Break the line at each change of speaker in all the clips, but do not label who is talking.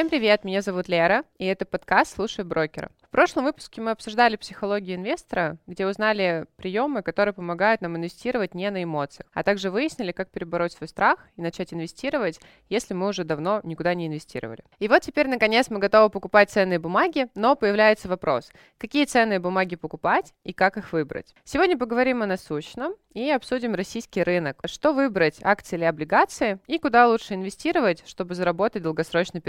Всем привет, меня зовут Лера, и это подкаст «Слушай брокера». В прошлом выпуске мы обсуждали психологию инвестора, где узнали приемы, которые помогают нам инвестировать не на эмоциях, а также выяснили, как перебороть свой страх и начать инвестировать, если мы уже давно никуда не инвестировали. И вот теперь, наконец, мы готовы покупать ценные бумаги, но появляется вопрос, какие ценные бумаги покупать и как их выбрать. Сегодня поговорим о насущном и обсудим российский рынок. Что выбрать, акции или облигации, и куда лучше инвестировать, чтобы заработать в долгосрочной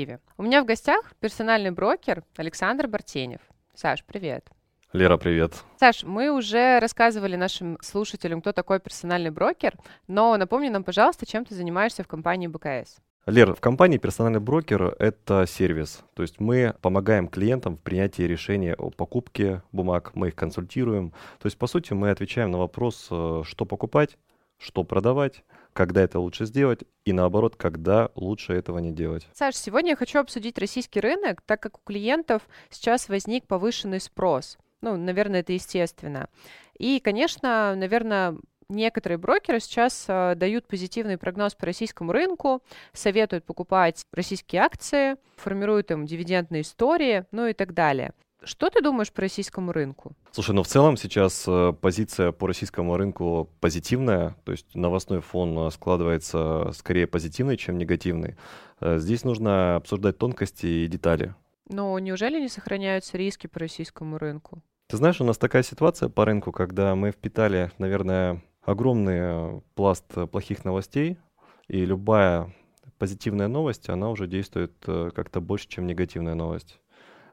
перспективе. У меня в гостях персональный брокер Александр Бартин Артенев. Саш, привет.
Лера, привет.
Саш, мы уже рассказывали нашим слушателям, кто такой персональный брокер, но напомни нам, пожалуйста, чем ты занимаешься в компании БКС.
Лер, в компании персональный брокер — это сервис. То есть мы помогаем клиентам в принятии решения о покупке бумаг, мы их консультируем. То есть, по сути, мы отвечаем на вопрос, э, что покупать, что продавать, когда это лучше сделать, и наоборот, когда лучше этого не делать.
Саш, сегодня я хочу обсудить российский рынок, так как у клиентов сейчас возник повышенный спрос. Ну, наверное, это естественно. И, конечно, наверное, некоторые брокеры сейчас э, дают позитивный прогноз по российскому рынку, советуют покупать российские акции, формируют им дивидендные истории, ну и так далее. Что ты думаешь по российскому рынку?
Слушай, ну в целом сейчас э, позиция по российскому рынку позитивная, то есть новостной фон э, складывается скорее позитивный, чем негативный. Э, здесь нужно обсуждать тонкости и детали.
Но неужели не сохраняются риски по российскому рынку?
Ты знаешь, у нас такая ситуация по рынку, когда мы впитали, наверное, огромный пласт плохих новостей, и любая позитивная новость, она уже действует как-то больше, чем негативная новость.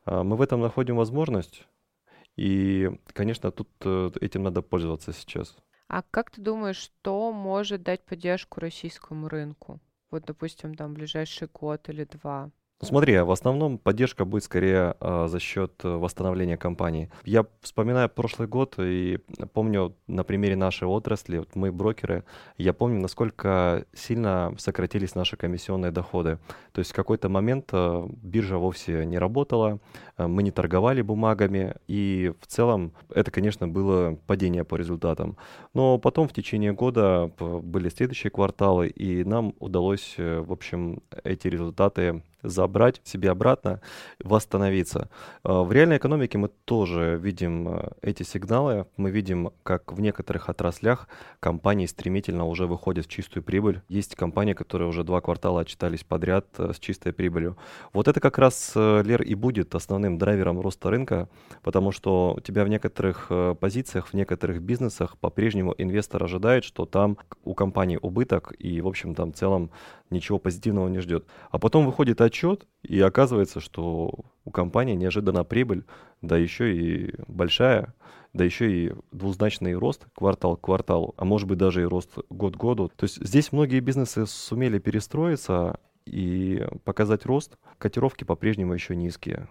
А, мы в этом находим возможность, и, конечно, тут э, этим надо пользоваться сейчас.
А как ты думаешь, что может дать поддержку российскому рынку? Вот, допустим, там ближайший год или два.
Смотри, в основном поддержка будет скорее а, за счет э, восстановления компании. Я вспоминаю прошлый год и помню на примере нашей отрасли, вот мы брокеры, я помню, насколько сильно сократились наши комиссионные доходы. То есть в какой-то момент а, биржа вовсе не работала, а, мы не торговали бумагами, и в целом это, конечно, было падение по результатам. Но потом в течение года были следующие кварталы, и нам удалось, в общем, эти результаты забрать себе обратно, восстановиться. А, в реальной экономике мы тоже видим а, эти сигналы. Мы видим, как в некоторых отраслях компании стремительно уже выходят в чистую прибыль. Есть компании, которые уже два квартала отчитались подряд а, с чистой прибылью. Вот это как раз, Лер, и будет основным драйвером роста рынка, потому что у тебя в некоторых позициях, в некоторых бизнесах по-прежнему инвестор ожидает, что там у компании убыток, и, в общем, там в целом ничего позитивного не ждет. А потом выходит отчет, и оказывается, что у компании неожиданно прибыль, да еще и большая, да еще и двузначный рост квартал к кварталу, а может быть даже и рост год к году. То есть здесь многие бизнесы сумели перестроиться, и показать рост, котировки по-прежнему еще низкие.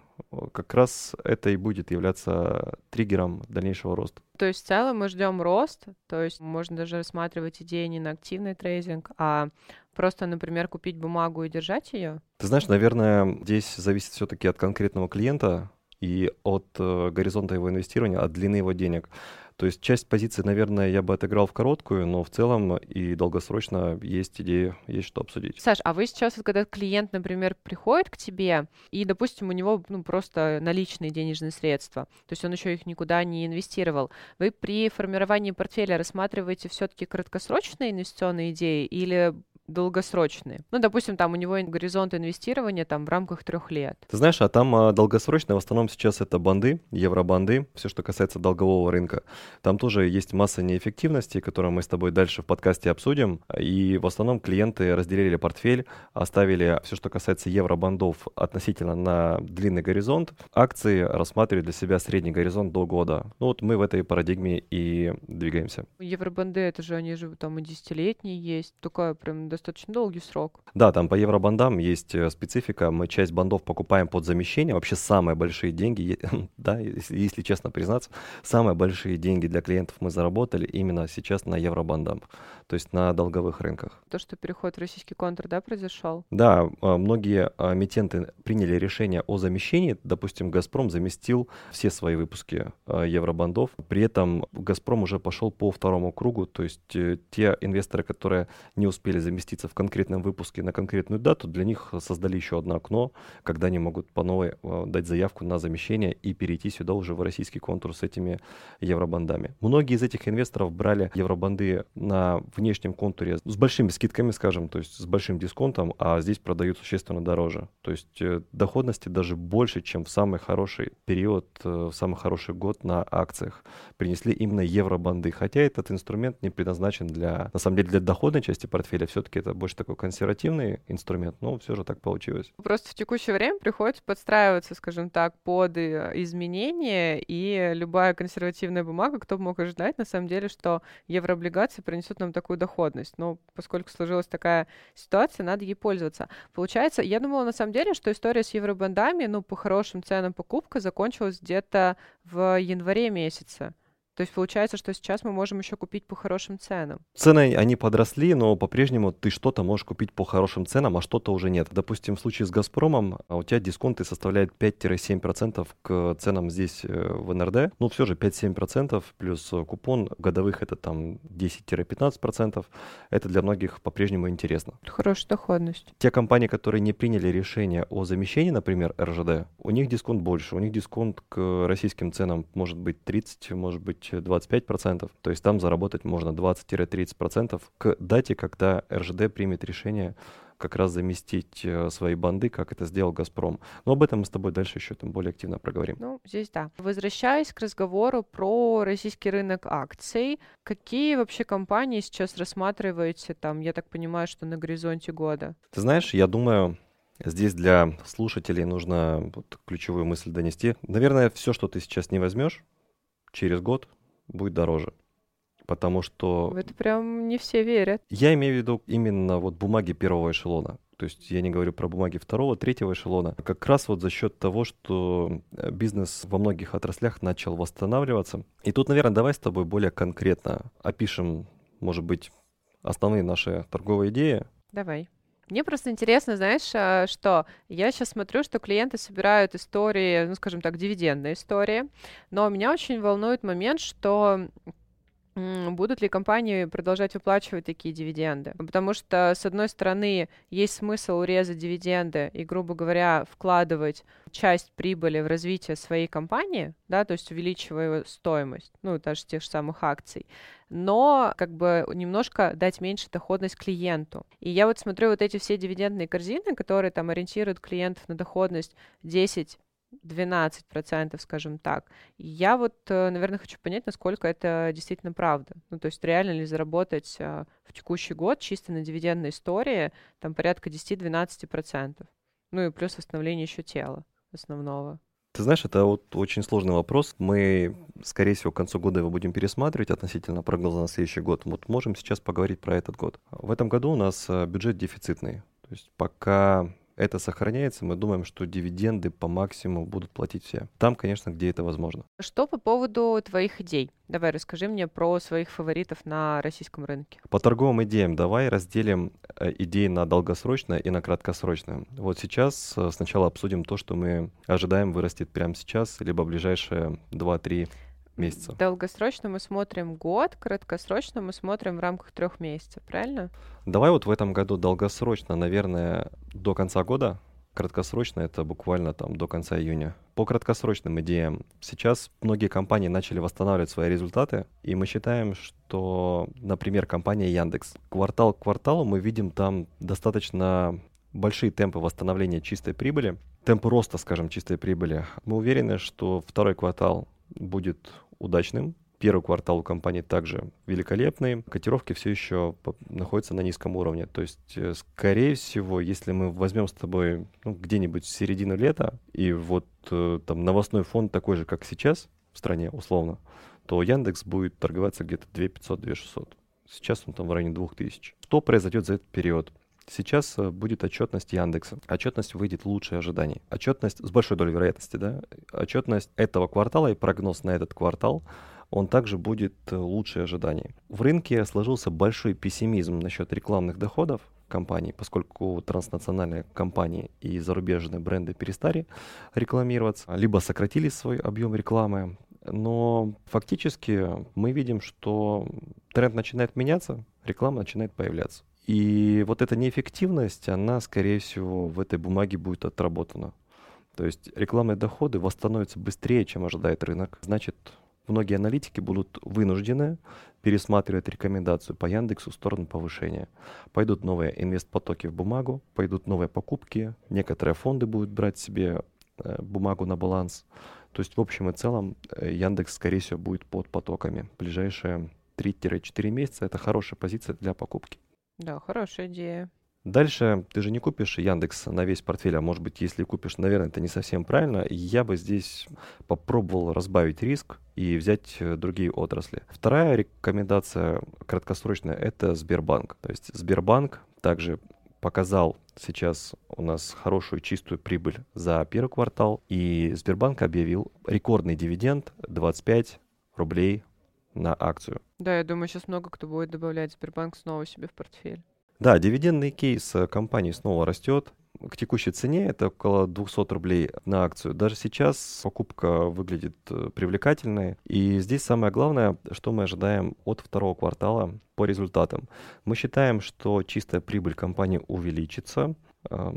Как раз это и будет являться триггером дальнейшего роста.
То есть в целом мы ждем рост, то есть можно даже рассматривать идеи не на активный трейдинг, а просто, например, купить бумагу и держать ее?
Ты знаешь, наверное, здесь зависит все-таки от конкретного клиента и от э, горизонта его инвестирования, от длины его денег. То есть часть позиций, наверное, я бы отыграл в короткую, но в целом и долгосрочно есть идеи, есть что обсудить.
Саш, а вы сейчас, когда клиент, например, приходит к тебе, и, допустим, у него ну, просто наличные денежные средства, то есть он еще их никуда не инвестировал, вы при формировании портфеля рассматриваете все-таки краткосрочные инвестиционные идеи или долгосрочные. Ну, допустим, там у него горизонт инвестирования там в рамках трех лет.
Ты знаешь, а там а, долгосрочные в основном сейчас это банды, евробанды, все, что касается долгового рынка. Там тоже есть масса неэффективности, которую мы с тобой дальше в подкасте обсудим. И в основном клиенты разделили портфель, оставили все, что касается евробандов относительно на длинный горизонт. Акции рассматривали для себя средний горизонт до года. Ну вот мы в этой парадигме и двигаемся.
Евробанды, это же они же там и десятилетние есть. Такая прям достаточно долгий срок.
Да, там по евробандам есть э, специфика. Мы часть бандов покупаем под замещение. Вообще самые большие деньги, да, если честно признаться, самые большие деньги для клиентов мы заработали именно сейчас на евробандам, то есть на долговых рынках.
То, что переход в российский контр, да, произошел?
Да, а, многие эмитенты приняли решение о замещении. Допустим, «Газпром» заместил все свои выпуски а, евробандов. При этом «Газпром» уже пошел по второму кругу, то есть э, те инвесторы, которые не успели заместить разместиться в конкретном выпуске на конкретную дату, для них создали еще одно окно, когда они могут по новой дать заявку на замещение и перейти сюда уже в российский контур с этими евробандами. Многие из этих инвесторов брали евробанды на внешнем контуре с большими скидками, скажем, то есть с большим дисконтом, а здесь продают существенно дороже. То есть э, доходности даже больше, чем в самый хороший период, э, в самый хороший год на акциях принесли именно евробанды. Хотя этот инструмент не предназначен для, на самом деле, для доходной части портфеля. Все-таки это больше такой консервативный инструмент, но все же так получилось.
Просто в текущее время приходится подстраиваться, скажем так, под э, изменения, и любая консервативная бумага, кто бы мог ожидать, на самом деле, что еврооблигации принесут нам такую доходность. Но поскольку сложилась такая ситуация, надо ей пользоваться. Получается, я думала на самом деле, что история с евробандами, ну, по хорошим ценам покупка закончилась где-то в январе месяце. То есть получается, что сейчас мы можем еще купить по хорошим ценам.
Цены, они подросли, но по-прежнему ты что-то можешь купить по хорошим ценам, а что-то уже нет. Допустим, в случае с «Газпромом» а у тебя дисконты составляют 5-7% к ценам здесь э, в НРД. Ну, все же 5-7% плюс купон годовых это там 10-15%. Это для многих по-прежнему интересно.
Хорошая доходность.
Те компании, которые не приняли решение о замещении, например, РЖД, у них дисконт больше. У них дисконт к российским ценам может быть 30, может быть 25%, то есть там заработать можно 20-30% к дате, когда РЖД примет решение как раз заместить э, свои банды, как это сделал «Газпром». Но об этом мы с тобой дальше еще там более активно проговорим.
Ну, здесь да. Возвращаясь к разговору про российский рынок акций, какие вообще компании сейчас рассматриваете там, я так понимаю, что на горизонте года?
Ты знаешь, я думаю, Здесь для слушателей нужно вот ключевую мысль донести. Наверное, все, что ты сейчас не возьмешь, через год будет дороже. Потому что...
В это прям не все верят.
Я имею в виду именно вот бумаги первого эшелона. То есть я не говорю про бумаги второго, третьего эшелона. Как раз вот за счет того, что э, бизнес во многих отраслях начал восстанавливаться. И тут, наверное, давай с тобой более конкретно опишем, может быть, основные наши торговые идеи.
Давай. Мне просто интересно, знаешь, а, что я сейчас смотрю, что клиенты собирают истории, ну, скажем так, дивидендные истории, но меня очень волнует момент, что будут ли компании продолжать выплачивать такие дивиденды. Потому что, с одной стороны, есть смысл урезать дивиденды и, грубо говоря, вкладывать часть прибыли в развитие своей компании, да, то есть увеличивая стоимость, ну, даже тех же самых акций, но как бы немножко дать меньше доходность клиенту. И я вот смотрю вот эти все дивидендные корзины, которые там ориентируют клиентов на доходность 10 12%, скажем так. Я вот, э, наверное, хочу понять, насколько это действительно правда. Ну, то есть реально ли заработать э, в текущий год чисто на дивидендной истории там порядка 10-12%. Ну и плюс восстановление еще тела основного.
Ты знаешь, это вот очень сложный вопрос. Мы, скорее всего, к концу года его будем пересматривать относительно прогноза на следующий год. Вот можем сейчас поговорить про этот год. В этом году у нас э, бюджет дефицитный. То есть пока это сохраняется, мы думаем, что дивиденды по максимуму будут платить все. Там, конечно, где это возможно.
Что по поводу твоих идей? Давай расскажи мне про своих фаворитов на российском рынке.
По торговым идеям давай разделим э, идеи на долгосрочное и на краткосрочное. Вот сейчас э, сначала обсудим то, что мы ожидаем вырастет прямо сейчас, либо ближайшие 2-3 месяца.
Долгосрочно мы смотрим год, краткосрочно мы смотрим в рамках трех месяцев, правильно?
Давай вот в этом году долгосрочно, наверное, до конца года. Краткосрочно это буквально там до конца июня. По краткосрочным идеям. Сейчас многие компании начали восстанавливать свои результаты, и мы считаем, что, например, компания Яндекс. Квартал к кварталу мы видим там достаточно большие темпы восстановления чистой прибыли, темпы роста, скажем, чистой прибыли. Мы уверены, что второй квартал будет удачным. Первый квартал у компании также великолепный. Котировки все еще находятся на низком уровне. То есть, э, скорее всего, если мы возьмем с тобой ну, где-нибудь середину лета, и вот э, там новостной фон такой же, как сейчас в стране, условно, то Яндекс будет торговаться где-то 2500 2600 Сейчас он там в районе 2000. Что произойдет за этот период? Сейчас э, будет отчетность Яндекса. Отчетность выйдет лучше ожиданий. Отчетность с большой долей вероятности, да. Отчетность этого квартала и прогноз на этот квартал он также будет э, лучше ожиданий. В рынке сложился большой пессимизм насчет рекламных доходов компаний, поскольку транснациональные компании и зарубежные бренды перестали рекламироваться, либо сократили свой объем рекламы. Но фактически мы видим, что тренд начинает меняться, реклама начинает появляться. И вот эта неэффективность, она, скорее всего, в этой бумаге будет отработана. То есть рекламные доходы восстановятся быстрее, чем ожидает рынок. Значит, многие аналитики будут вынуждены пересматривать рекомендацию по Яндексу в сторону повышения. Пойдут новые инвестпотоки в бумагу, пойдут новые покупки, некоторые фонды будут брать себе э, бумагу на баланс. То есть в общем и целом э, Яндекс, скорее всего, будет под потоками. Ближайшие 3-4 месяца это хорошая позиция для покупки.
Да, хорошая идея.
Дальше ты же не купишь Яндекс на весь портфель, а может быть, если купишь, наверное, это не совсем правильно. Я бы здесь попробовал разбавить риск и взять э, другие отрасли. Вторая рекомендация краткосрочная – это Сбербанк. То есть Сбербанк также показал сейчас у нас хорошую чистую прибыль за первый квартал, и Сбербанк объявил рекордный дивиденд 25 рублей на акцию.
Да, я думаю, сейчас много кто будет добавлять Сбербанк снова себе в портфель.
Да, дивидендный кейс э, компании снова растет. К текущей цене это около 200 рублей на акцию. Даже сейчас покупка выглядит э, привлекательной. И здесь самое главное, что мы ожидаем от второго квартала по результатам. Мы считаем, что чистая прибыль компании увеличится,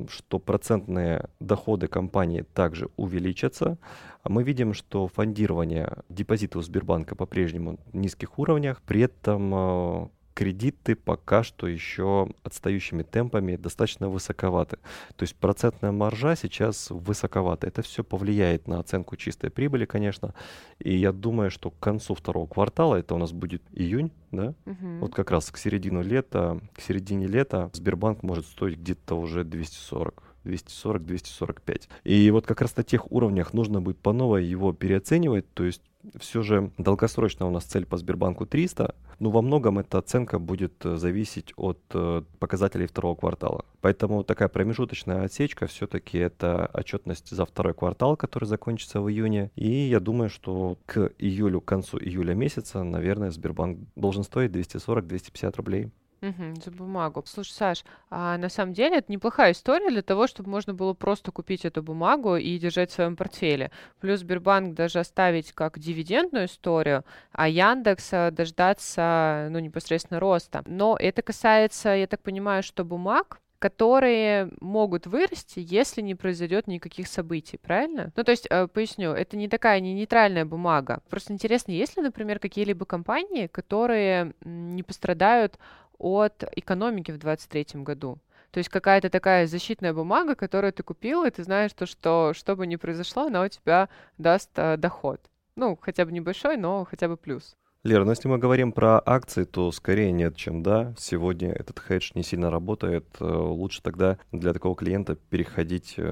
что процентные доходы компании также увеличатся. Мы видим, что фондирование депозитов Сбербанка по-прежнему в низких уровнях, при этом э, кредиты пока что еще отстающими темпами достаточно высоковаты. То есть процентная маржа сейчас высоковата. Это все повлияет на оценку чистой прибыли, конечно. И я думаю, что к концу второго квартала, это у нас будет июнь, да, угу. вот как раз к середине лета, к середине лета Сбербанк может стоить где-то уже 240 240-245. И вот как раз на тех уровнях нужно будет по новой его переоценивать, то есть все же долгосрочно у нас цель по Сбербанку 300, но во многом эта оценка будет э, зависеть от э, показателей второго квартала. Поэтому такая промежуточная отсечка все-таки это отчетность за второй квартал, который закончится в июне. И я думаю, что к июлю, к концу июля месяца, наверное, Сбербанк должен стоить 240-250 рублей.
Мгм. За бумагу. Слушай, Саш, а на самом деле это неплохая история для того, чтобы можно было просто купить эту бумагу и держать в своем портфеле. Плюс Сбербанк даже оставить как дивидендную историю, а Яндекс э, дождаться, ну, непосредственно роста. Но это касается, я так понимаю, что бумаг, которые могут вырасти, если не произойдет никаких событий, правильно? Ну, то есть, э, поясню, это не такая не нейтральная бумага. Просто интересно, есть ли, например, какие-либо компании, которые не пострадают от экономики в 2023 году. То есть какая-то такая защитная бумага, которую ты купил, и ты знаешь, то, что что бы ни произошло, она у тебя даст э, доход. Ну, хотя бы небольшой, но хотя бы плюс.
Лера, ну если мы говорим про акции, то скорее нет, чем да. Сегодня этот хедж не сильно работает. Э, лучше тогда для такого клиента переходить э,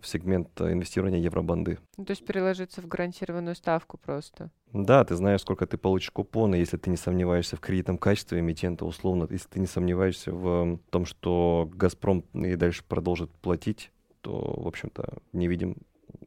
в сегмент инвестирования евробанды.
Ну, то есть переложиться в гарантированную ставку просто.
Да, ты знаешь, сколько ты получишь купоны, если ты не сомневаешься в кредитном качестве эмитента, условно, если ты не сомневаешься в том, что «Газпром» и дальше продолжит платить, то, в общем-то, не видим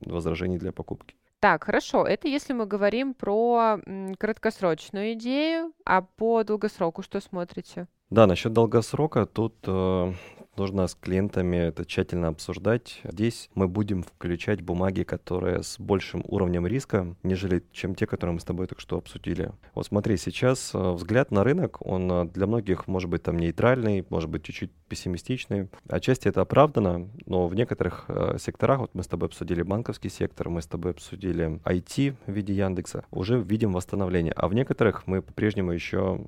возражений для покупки.
Так, хорошо. Это если мы говорим про краткосрочную идею, а по долгосроку что смотрите?
Да, насчет долгосрока тут э, нужно с клиентами это тщательно обсуждать. Здесь мы будем включать бумаги, которые с большим уровнем риска, нежели чем те, которые мы с тобой только что обсудили. Вот смотри, сейчас э, взгляд на рынок, он э, для многих может быть там нейтральный, может быть чуть-чуть пессимистичный. Отчасти это оправдано, но в некоторых э, секторах, вот мы с тобой обсудили банковский сектор, мы с тобой обсудили IT в виде Яндекса, уже видим восстановление. А в некоторых мы по-прежнему еще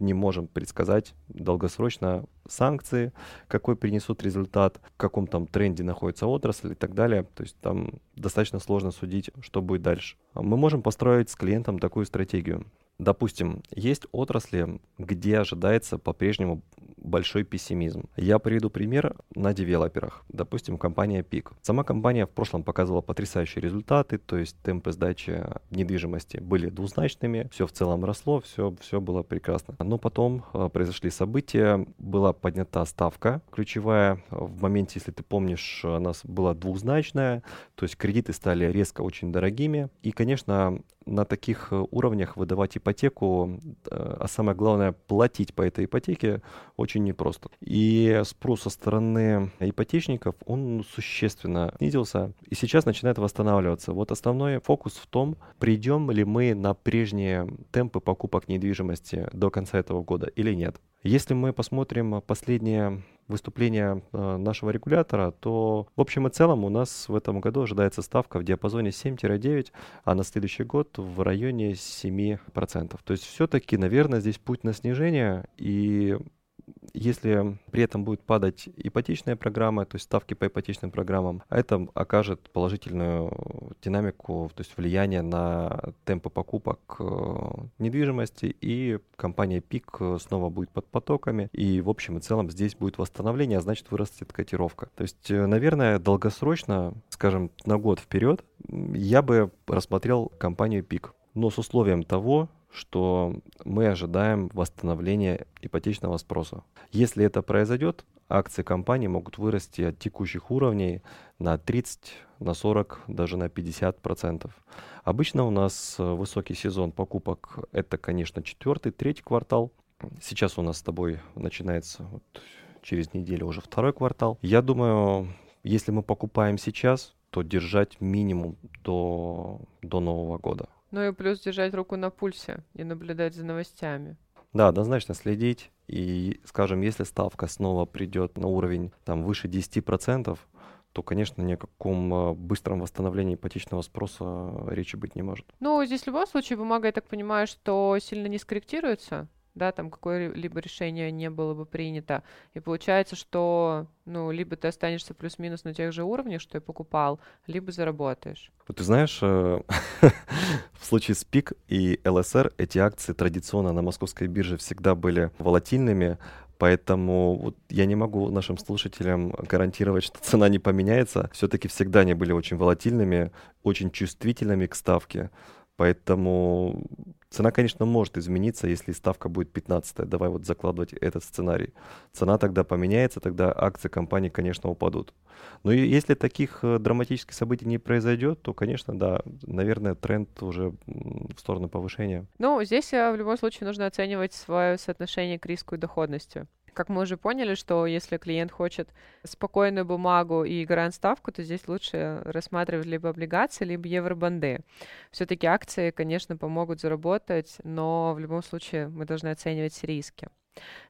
не можем предсказать долгосрочно санкции, какой принесут результат, в каком там тренде находится отрасль и так далее. То есть там достаточно сложно судить, что будет дальше. Мы можем построить с клиентом такую стратегию. Допустим, есть отрасли, где ожидается по-прежнему большой пессимизм. Я приведу пример на девелоперах. Допустим, компания PIC. Сама компания в прошлом показывала потрясающие результаты, то есть темпы сдачи недвижимости были двузначными, все в целом росло, все, все было прекрасно. Но потом э, произошли события, была поднята ставка ключевая. В моменте, если ты помнишь, она была двузначная, то есть кредиты стали резко очень дорогими. И, конечно, на таких э, уровнях выдавать ипотеку, э, а самое главное, платить по этой ипотеке очень непросто. И спрос со стороны ипотечников, он существенно снизился и сейчас начинает восстанавливаться. Вот основной фокус в том, придем ли мы на прежние темпы покупок недвижимости до конца этого года или нет. Если мы посмотрим последнее выступление э, нашего регулятора, то в общем и целом у нас в этом году ожидается ставка в диапазоне 7-9, а на следующий год в районе 7%. То есть все-таки, наверное, здесь путь на снижение, и если при этом будет падать ипотечная программа, то есть ставки по ипотечным программам, это окажет положительную динамику, то есть влияние на темпы покупок э, недвижимости, и компания ПИК снова будет под потоками, и в общем и целом здесь будет восстановление, а значит вырастет котировка. То есть, э, наверное, долгосрочно, скажем, на год вперед, я бы рассмотрел компанию ПИК но с условием того, что мы ожидаем восстановления ипотечного спроса. Если это произойдет, акции компании могут вырасти от текущих уровней на 30, на 40, даже на 50 процентов. Обычно у нас э, высокий сезон покупок – это, конечно, четвертый, третий квартал. Сейчас у нас с тобой начинается вот через неделю уже второй квартал. Я думаю, если мы покупаем сейчас, то держать минимум до, до Нового года.
Ну и плюс держать руку на пульсе и наблюдать за новостями.
Да, однозначно следить. И, скажем, если ставка снова придет на уровень там, выше 10%, то, конечно, ни о каком а, быстром восстановлении ипотечного спроса речи быть не может.
Ну, здесь в любом случае бумага, я так понимаю, что сильно не скорректируется да, там какое-либо решение не было бы принято. И получается, что, ну, либо ты останешься плюс-минус на тех же уровнях, что и покупал, либо заработаешь.
Вот ты знаешь, э, в случае с ПИК и ЛСР эти акции традиционно на московской бирже всегда были волатильными, Поэтому вот я не могу нашим слушателям гарантировать, что цена не поменяется. Все-таки всегда они были очень волатильными, очень чувствительными к ставке. Поэтому цена, конечно, может измениться, если ставка будет 15. Давай вот закладывать этот сценарий. Цена тогда поменяется, тогда акции компании, конечно, упадут. Но если таких э, драматических событий не произойдет, то, конечно, да, наверное, тренд уже в сторону повышения.
Ну, здесь э, в любом случае нужно оценивать свое соотношение к риску и доходности как мы уже поняли, что если клиент хочет спокойную бумагу и гарант-ставку, то здесь лучше рассматривать либо облигации, либо евробанды. Все-таки акции, конечно, помогут заработать, но в любом случае мы должны оценивать риски.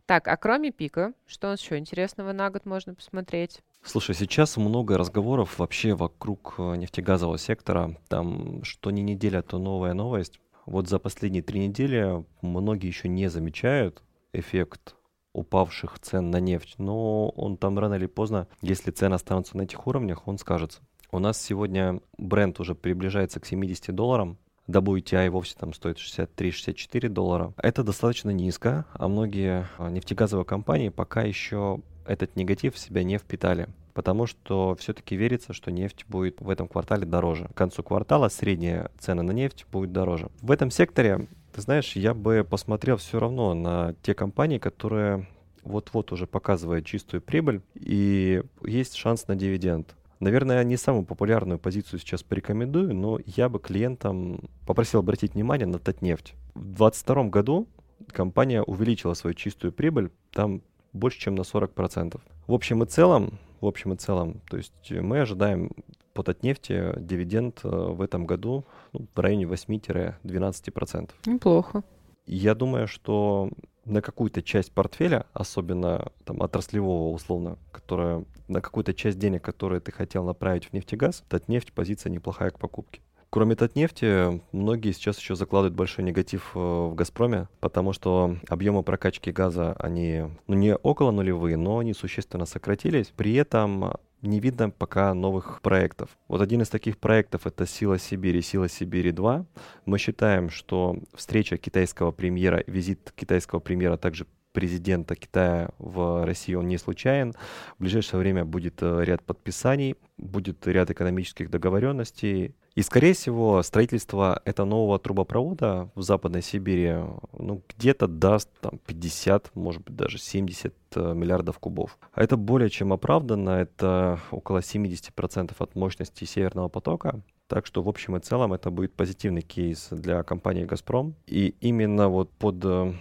Так, а кроме пика, что у нас еще интересного на год можно посмотреть?
Слушай, сейчас много разговоров вообще вокруг э, нефтегазового сектора. Там что ни неделя, то новая новость. Вот за последние три недели многие еще не замечают эффект упавших цен на нефть, но он там рано или поздно, если цены останутся на этих уровнях, он скажется. У нас сегодня бренд уже приближается к 70 долларам, WTI вовсе там стоит 63-64 доллара. Это достаточно низко, а многие а, нефтегазовые компании пока еще этот негатив в себя не впитали потому что все-таки верится, что нефть будет в этом квартале дороже. К концу квартала средняя цена на нефть будет дороже. В этом секторе ты знаешь, я бы посмотрел все равно на те компании, которые вот-вот уже показывают чистую прибыль, и есть шанс на дивиденд. Наверное, не самую популярную позицию сейчас порекомендую, но я бы клиентам попросил обратить внимание на Татнефть. В 2022 году компания увеличила свою чистую прибыль там больше, чем на 40%. В общем и целом, в общем и целом, то есть мы ожидаем по Татнефти дивиденд э, в этом году ну, в районе 8-12%.
Неплохо.
Я думаю, что на какую-то часть портфеля, особенно там отраслевого условно, которая на какую-то часть денег, которые ты хотел направить в нефтегаз, Татнефть позиция неплохая к покупке. Кроме Татнефти, многие сейчас еще закладывают большой негатив э, в «Газпроме», потому что объемы прокачки газа, они ну, не около нулевые, но они существенно сократились. При этом не видно пока новых проектов. Вот один из таких проектов это «Сила Сибири», «Сила Сибири 2». Мы считаем, что встреча китайского премьера, визит китайского премьера, также президента Китая в России, он не случайен. В ближайшее время будет э, ряд подписаний, будет ряд экономических договоренностей. И, скорее всего, строительство этого нового трубопровода в Западной Сибири ну, где-то даст там, 50, может быть, даже 70 э, миллиардов кубов. Это более чем оправданно, это около 70% от мощности Северного потока. Так что, в общем и целом, это будет позитивный кейс для компании «Газпром». И именно вот под Э,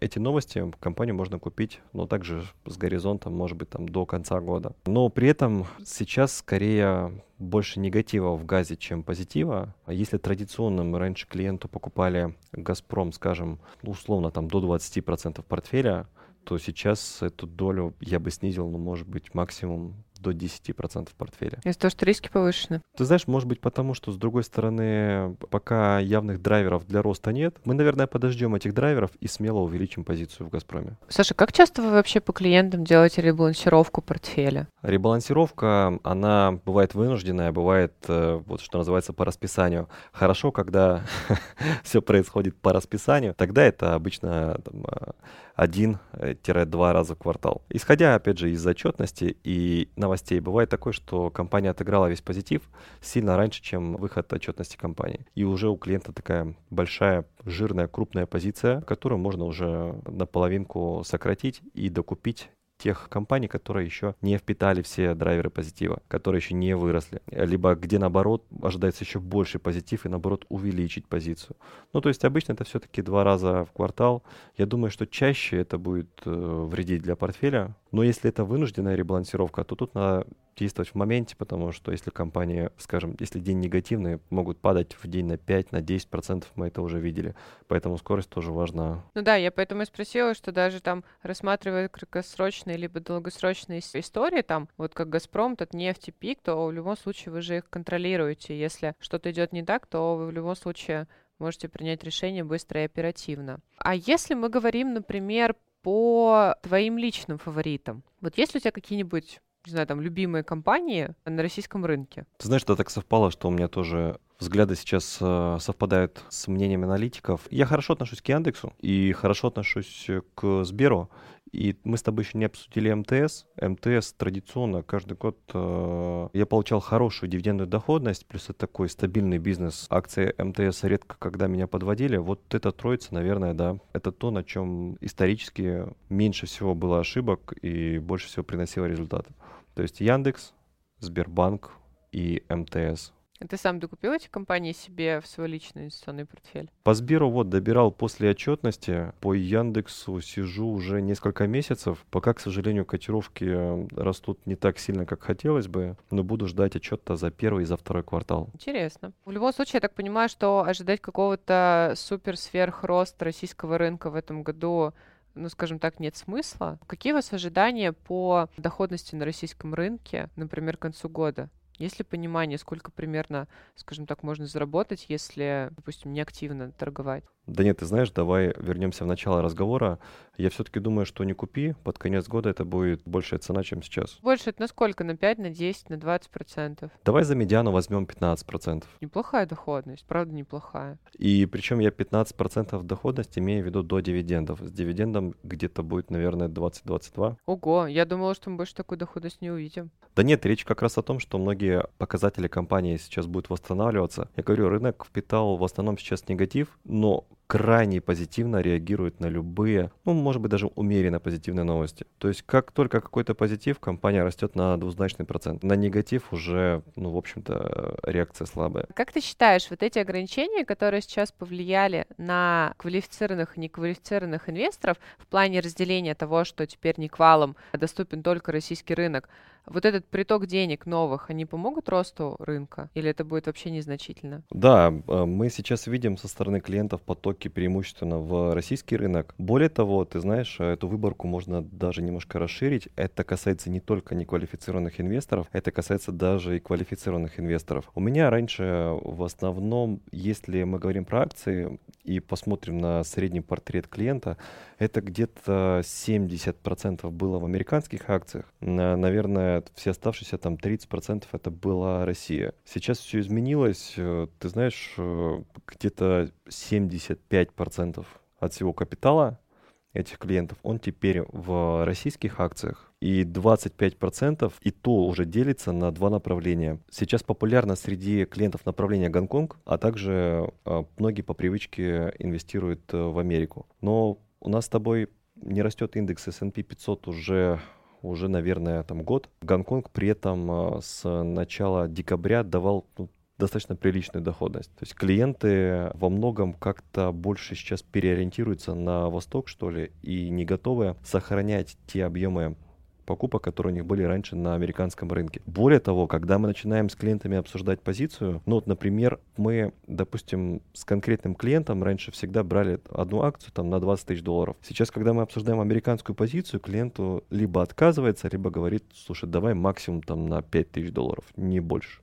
эти новости компанию можно купить, но также с горизонтом, может быть, там до конца года. Но при этом сейчас скорее больше негатива в газе, чем позитива. Если традиционно мы раньше клиенту покупали «Газпром», скажем, условно там до 20% портфеля, то сейчас эту долю я бы снизил, ну, может быть, максимум до 10% портфеля.
Из-за того, что риски повышены?
Ты знаешь, может быть потому, что, с другой стороны, пока явных драйверов для роста нет, мы, наверное, подождем этих драйверов и смело увеличим позицию в «Газпроме».
Саша, как часто вы вообще по клиентам делаете ребалансировку портфеля?
Ребалансировка, она бывает вынужденная, бывает, э, вот что называется, по расписанию. Хорошо, когда все происходит по расписанию, тогда это обычно там, один-два раза в квартал. Исходя, опять же, из отчетности и новостей, бывает такое, что компания отыграла весь позитив сильно раньше, чем выход отчетности компании. И уже у клиента такая большая, жирная, крупная позиция, которую можно уже наполовинку сократить и докупить тех компаний, которые еще не впитали все драйверы позитива, которые еще не выросли, либо где наоборот ожидается еще больше позитив и наоборот увеличить позицию. Ну, то есть обычно это все-таки два раза в квартал. Я думаю, что чаще это будет э, вредить для портфеля, но если это вынужденная ребалансировка, то тут надо действовать в моменте, потому что если компания, скажем, если день негативный, могут падать в день на 5, на 10 процентов, мы это уже видели. Поэтому скорость тоже важна.
Ну да, я поэтому и спросила, что даже там рассматривая краткосрочные либо долгосрочные истории, там вот как Газпром, тот нефть и пик, то в любом случае вы же их контролируете. Если что-то идет не так, то вы в любом случае можете принять решение быстро и оперативно. А если мы говорим, например, по твоим личным фаворитам. Вот есть ли у тебя какие-нибудь не знаю, там, любимые компании на российском рынке?
Ты знаешь, что так совпало, что у меня тоже взгляды сейчас э, совпадают с мнением аналитиков. Я хорошо отношусь к Яндексу и хорошо отношусь к Сберу. И мы с тобой еще не обсудили МТС. МТС традиционно каждый год э, я получал хорошую дивидендную доходность, плюс это такой стабильный бизнес. Акции МТС редко когда меня подводили. Вот эта троица, наверное, да, это то, на чем исторически меньше всего было ошибок и больше всего приносило результаты. То есть Яндекс, Сбербанк и МТС.
А ты сам докупил эти компании себе в свой личный инвестиционный портфель?
По Сберу вот добирал после отчетности, по Яндексу сижу уже несколько месяцев. Пока, к сожалению, котировки э, растут не так сильно, как хотелось бы, но буду ждать отчета за первый и за второй квартал.
Интересно. В любом случае, я так понимаю, что ожидать какого-то супер сверхроста российского рынка в этом году ну, скажем так, нет смысла. Какие у вас ожидания по доходности на российском рынке, например, к концу года? Есть ли понимание, сколько примерно, скажем так, можно заработать, если, допустим, неактивно торговать?
Да нет, ты знаешь, давай вернемся в начало разговора. Я все-таки думаю, что не купи, под конец года это будет большая цена, чем сейчас.
Больше это на сколько? На 5, на 10, на 20 процентов?
Давай за медиану возьмем 15 процентов.
Неплохая доходность, правда неплохая.
И причем я 15 процентов доходности имею в виду до дивидендов. С дивидендом где-то будет, наверное, 20-22.
Ого, я думала, что мы больше такую доходность не увидим.
Да нет, речь как раз о том, что многие показатели компании сейчас будут восстанавливаться. Я говорю, рынок впитал в основном сейчас негатив, но крайне позитивно реагирует на любые, ну, может быть, даже умеренно позитивные новости. То есть, как только какой-то позитив, компания растет на двузначный процент. На негатив уже, ну, в общем-то, реакция слабая.
Как ты считаешь, вот эти ограничения, которые сейчас повлияли на квалифицированных и неквалифицированных инвесторов в плане разделения того, что теперь не квалом доступен только российский рынок, вот этот приток денег новых, они помогут росту рынка? Или это будет вообще незначительно?
Да, э, мы сейчас видим со стороны клиентов потоки преимущественно в российский рынок. Более того, ты знаешь, эту выборку можно даже немножко расширить. Это касается не только неквалифицированных инвесторов, это касается даже и квалифицированных инвесторов. У меня раньше в основном, если мы говорим про акции и посмотрим на средний портрет клиента, это где-то 70% было в американских акциях. Наверное, все оставшиеся там 30% это была Россия. Сейчас все изменилось. Э, ты знаешь, э, где-то 75% от всего капитала этих клиентов, он теперь в российских акциях. И 25% и то уже делится на два направления. Сейчас популярно среди клиентов направление Гонконг, а также э, многие по привычке инвестируют в Америку. Но у нас с тобой не растет индекс S&P 500 уже уже, наверное, там год. Гонконг при этом а, с начала декабря давал ну, достаточно приличную доходность. То есть клиенты во многом как-то больше сейчас переориентируются на восток, что ли, и не готовы сохранять те объемы покупок, которые у них были раньше на американском рынке. Более того, когда мы начинаем с клиентами обсуждать позицию, ну вот, например, мы, допустим, с конкретным клиентом раньше всегда брали одну акцию там на 20 тысяч долларов. Сейчас, когда мы обсуждаем американскую позицию, клиенту либо отказывается, либо говорит, слушай, давай максимум там на 5 тысяч долларов, не больше.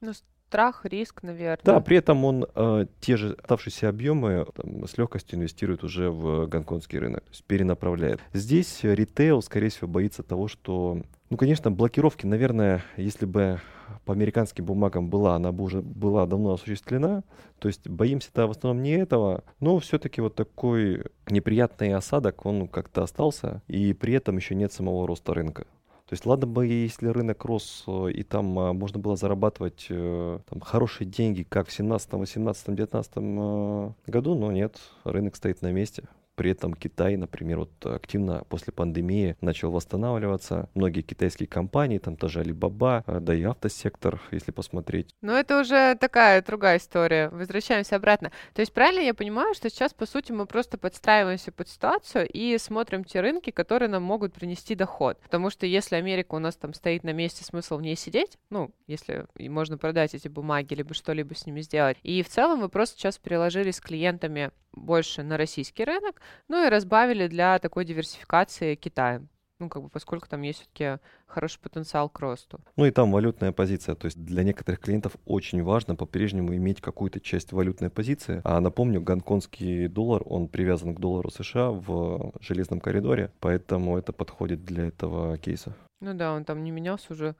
Ну, страх, риск, наверное.
Да, при этом он э, те же оставшиеся объемы там, с легкостью инвестирует уже в гонконгский рынок, то есть перенаправляет. Здесь ритейл, скорее всего, боится того, что ну, конечно, блокировки, наверное, если бы по американским бумагам была, она бы уже была давно осуществлена. То есть боимся-то в основном не этого, но все-таки вот такой неприятный осадок, он как-то остался, и при этом еще нет самого роста рынка. То есть ладно бы, если рынок рос, э, и там а, можно было зарабатывать э, там, хорошие деньги, как в 17, 18, 19 году, но нет, рынок стоит на месте. При этом Китай, например, вот активно после пандемии начал восстанавливаться. Многие китайские компании, там тоже Alibaba, э, да и автосектор, если посмотреть.
Но это уже такая другая история. Возвращаемся обратно. То есть правильно я понимаю, что сейчас, по сути, мы просто подстраиваемся под ситуацию и смотрим те рынки, которые нам могут принести доход. Потому что если Америка у нас там стоит на месте, смысл в ней сидеть, ну, если можно продать эти бумаги, либо что-либо с ними сделать. И в целом вы просто сейчас переложились с клиентами больше на российский рынок, ну и разбавили для такой диверсификации Китая. Ну, как бы, поскольку там есть все-таки хороший потенциал к росту.
Ну и там валютная позиция. То есть для некоторых клиентов очень важно по-прежнему иметь какую-то часть валютной позиции. А напомню, гонконгский доллар, он привязан к доллару США в железном коридоре, поэтому это подходит для этого кейса.
Ну да, он там не менялся уже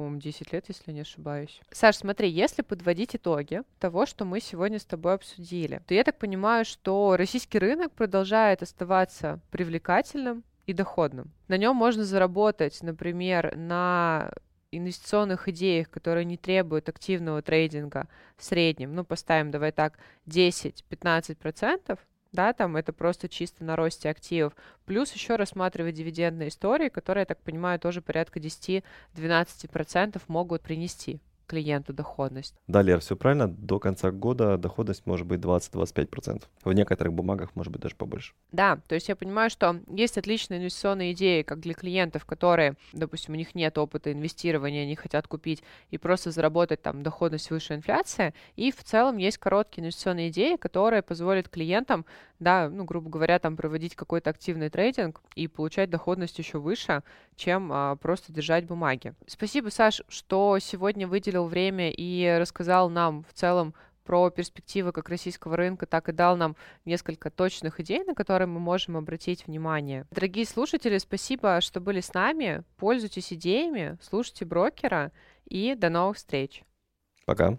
по-моему, 10 лет, если не ошибаюсь. Саш, смотри, если подводить итоги того, что мы сегодня с тобой обсудили, то я так понимаю, что российский рынок продолжает оставаться привлекательным и доходным. На нем можно заработать, например, на инвестиционных идеях, которые не требуют активного трейдинга в среднем, ну, поставим, давай так, 10-15%, да, там это просто чисто на росте активов, плюс еще рассматривать дивидендные истории, которые, я так понимаю, тоже порядка 10-12% могут принести клиенту доходность.
Далее, все правильно, до конца года доходность может быть 20-25%. В некоторых бумагах может быть даже побольше.
Да, то есть я понимаю, что есть отличные инвестиционные идеи, как для клиентов, которые, допустим, у них нет опыта инвестирования, они хотят купить и просто заработать там доходность выше инфляции. И в целом есть короткие инвестиционные идеи, которые позволят клиентам, да, ну, грубо говоря, там проводить какой-то активный трейдинг и получать доходность еще выше, чем а, просто держать бумаги. Спасибо, Саш, что сегодня выделил выделил время и рассказал нам в целом про перспективы как российского рынка, так и дал нам несколько точных идей, на которые мы можем обратить внимание. Дорогие слушатели, спасибо, что были с нами. Пользуйтесь идеями, слушайте брокера и до новых встреч.
Пока.